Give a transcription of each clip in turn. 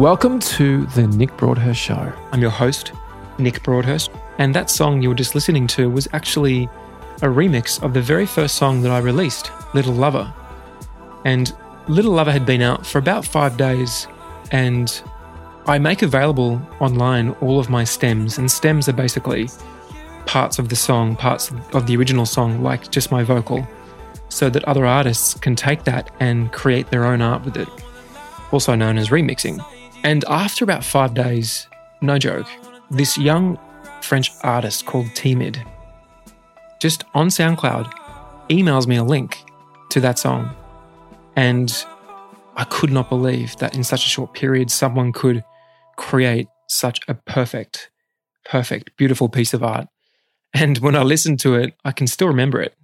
Welcome to the Nick Broadhurst Show. I'm your host, Nick Broadhurst, and that song you were just listening to was actually a remix of the very first song that I released, Little Lover. And Little Lover had been out for about five days, and I make available online all of my stems, and stems are basically parts of the song, parts of the original song, like just my vocal, so that other artists can take that and create their own art with it, also known as remixing. And after about five days, no joke, this young French artist called Timid, just on SoundCloud, emails me a link to that song. And I could not believe that in such a short period, someone could create such a perfect, perfect, beautiful piece of art. And when I listened to it, I can still remember it.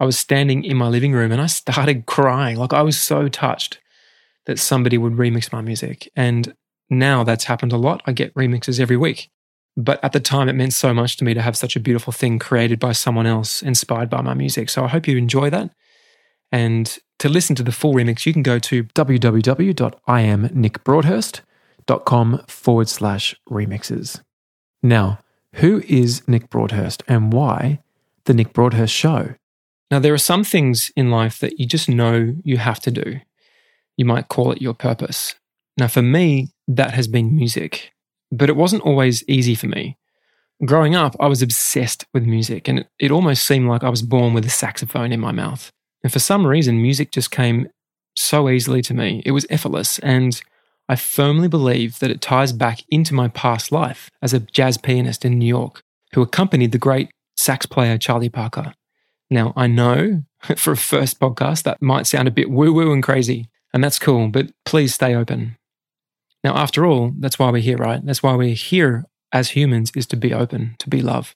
I was standing in my living room and I started crying. Like I was so touched that somebody would remix my music. And now that's happened a lot. I get remixes every week. But at the time, it meant so much to me to have such a beautiful thing created by someone else, inspired by my music. So I hope you enjoy that. And to listen to the full remix, you can go to www.iamnickbroadhurst.com forward slash remixes. Now, who is Nick Broadhurst and why the Nick Broadhurst Show? Now, there are some things in life that you just know you have to do. You might call it your purpose. Now, for me, that has been music, but it wasn't always easy for me. Growing up, I was obsessed with music, and it, it almost seemed like I was born with a saxophone in my mouth. And for some reason, music just came so easily to me. It was effortless, and I firmly believe that it ties back into my past life as a jazz pianist in New York who accompanied the great sax player Charlie Parker. Now, I know for a first podcast that might sound a bit woo woo and crazy, and that's cool, but please stay open. Now, after all, that's why we're here, right? That's why we're here as humans is to be open, to be love.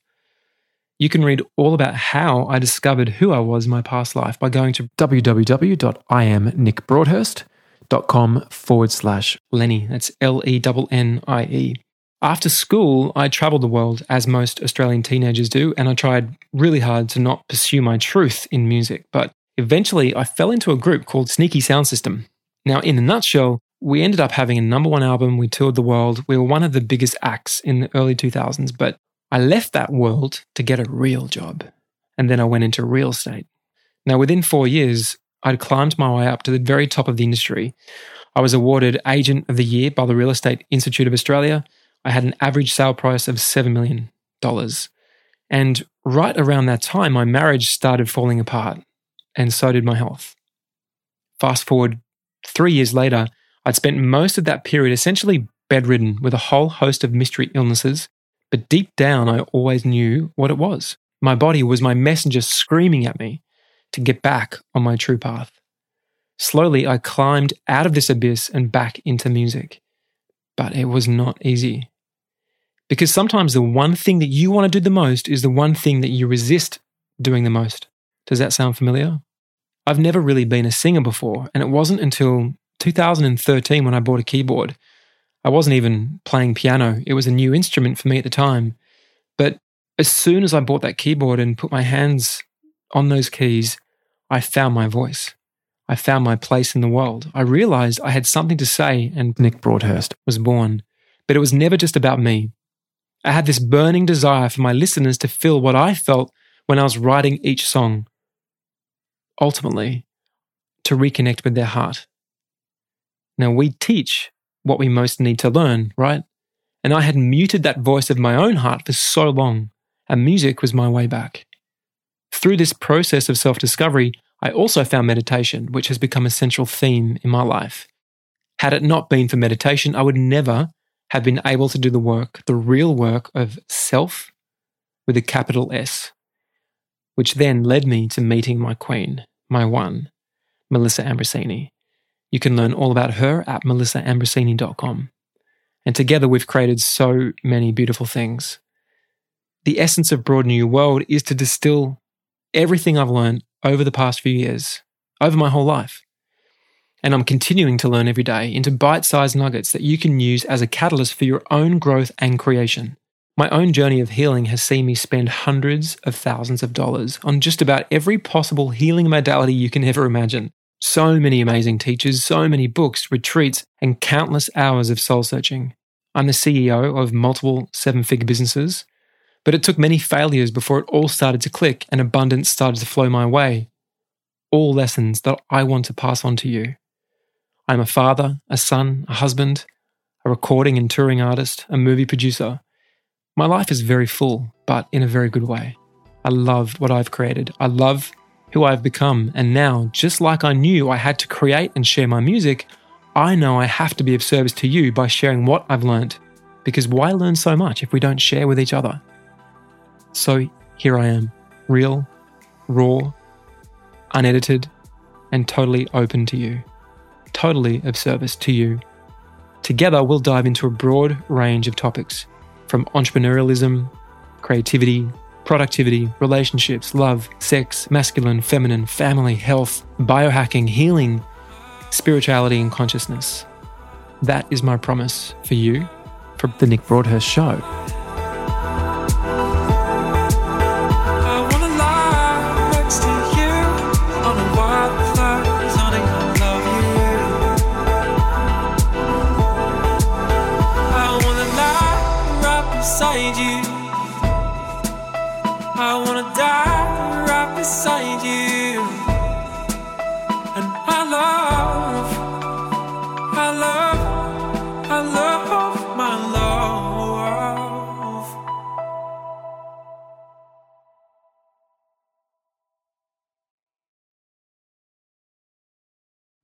You can read all about how I discovered who I was in my past life by going to www.iamnickbroadhurst.com forward slash Lennie. That's L E N N I E. After school, I traveled the world as most Australian teenagers do, and I tried really hard to not pursue my truth in music. But eventually, I fell into a group called Sneaky Sound System. Now, in a nutshell, we ended up having a number one album. We toured the world. We were one of the biggest acts in the early 2000s, but I left that world to get a real job. And then I went into real estate. Now, within four years, I'd climbed my way up to the very top of the industry. I was awarded Agent of the Year by the Real Estate Institute of Australia. I had an average sale price of $7 million. And right around that time, my marriage started falling apart, and so did my health. Fast forward three years later, I'd spent most of that period essentially bedridden with a whole host of mystery illnesses, but deep down I always knew what it was. My body was my messenger screaming at me to get back on my true path. Slowly, I climbed out of this abyss and back into music. But it was not easy. Because sometimes the one thing that you want to do the most is the one thing that you resist doing the most. Does that sound familiar? I've never really been a singer before, and it wasn't until 2013 when I bought a keyboard. I wasn't even playing piano, it was a new instrument for me at the time. But as soon as I bought that keyboard and put my hands on those keys, I found my voice. I found my place in the world. I realized I had something to say, and Nick Broadhurst was born. But it was never just about me. I had this burning desire for my listeners to feel what I felt when I was writing each song. Ultimately, to reconnect with their heart. Now, we teach what we most need to learn, right? And I had muted that voice of my own heart for so long, and music was my way back. Through this process of self discovery, I also found meditation, which has become a central theme in my life. Had it not been for meditation, I would never have been able to do the work, the real work of self with a capital S, which then led me to meeting my queen, my one, Melissa Ambrosini. You can learn all about her at melissaambrosini.com. And together we've created so many beautiful things. The essence of Broad New World is to distill everything I've learned over the past few years, over my whole life. And I'm continuing to learn every day into bite sized nuggets that you can use as a catalyst for your own growth and creation. My own journey of healing has seen me spend hundreds of thousands of dollars on just about every possible healing modality you can ever imagine. So many amazing teachers, so many books, retreats, and countless hours of soul searching. I'm the CEO of multiple seven figure businesses, but it took many failures before it all started to click and abundance started to flow my way. All lessons that I want to pass on to you. I'm a father, a son, a husband, a recording and touring artist, a movie producer. My life is very full, but in a very good way. I love what I've created. I love who I've become. And now, just like I knew I had to create and share my music, I know I have to be of service to you by sharing what I've learned. Because why learn so much if we don't share with each other? So here I am, real, raw, unedited, and totally open to you. Totally of service to you. Together, we'll dive into a broad range of topics from entrepreneurialism, creativity, productivity, relationships, love, sex, masculine, feminine, family, health, biohacking, healing, spirituality, and consciousness. That is my promise for you for the Nick Broadhurst Show. beside you